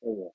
是我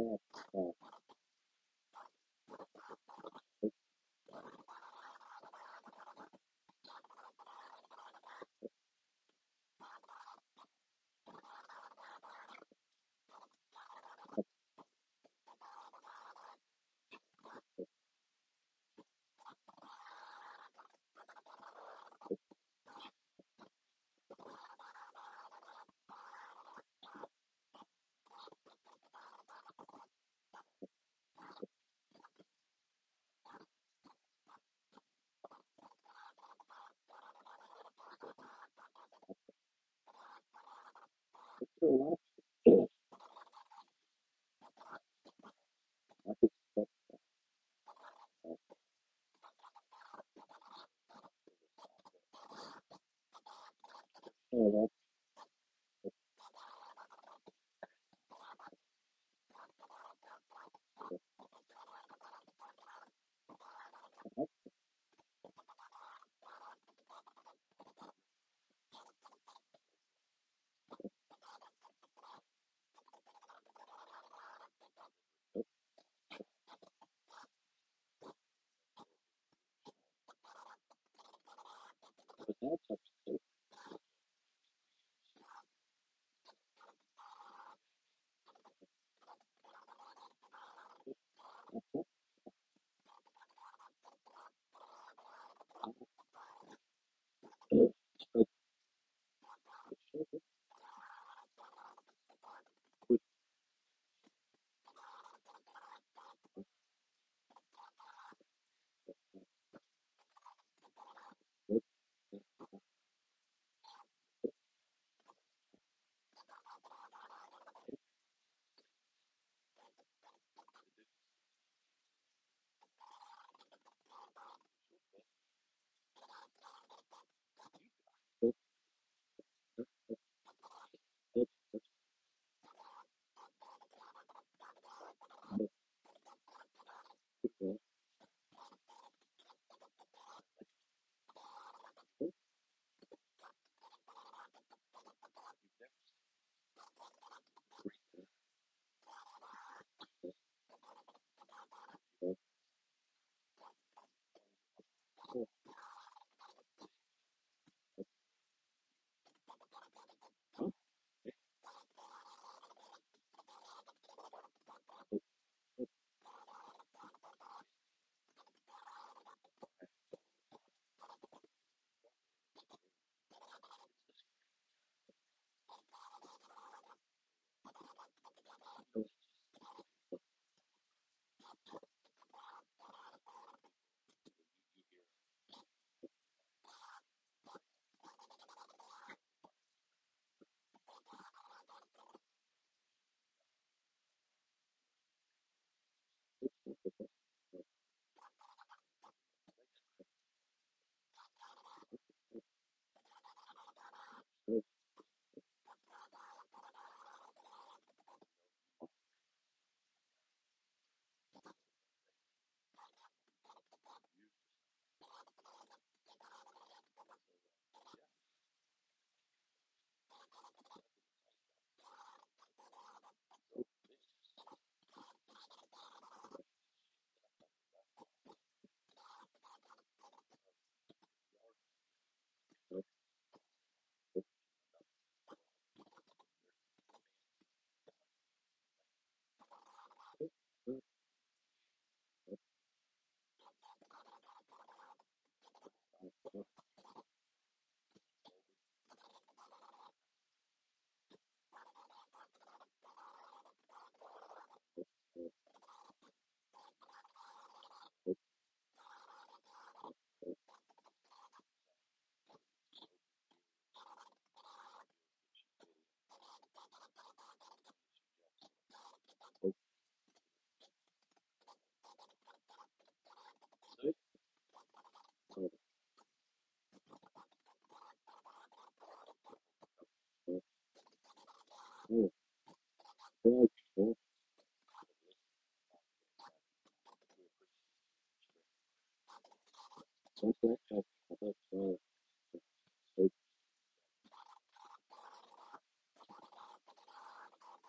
Oh. Yeah. Don't let that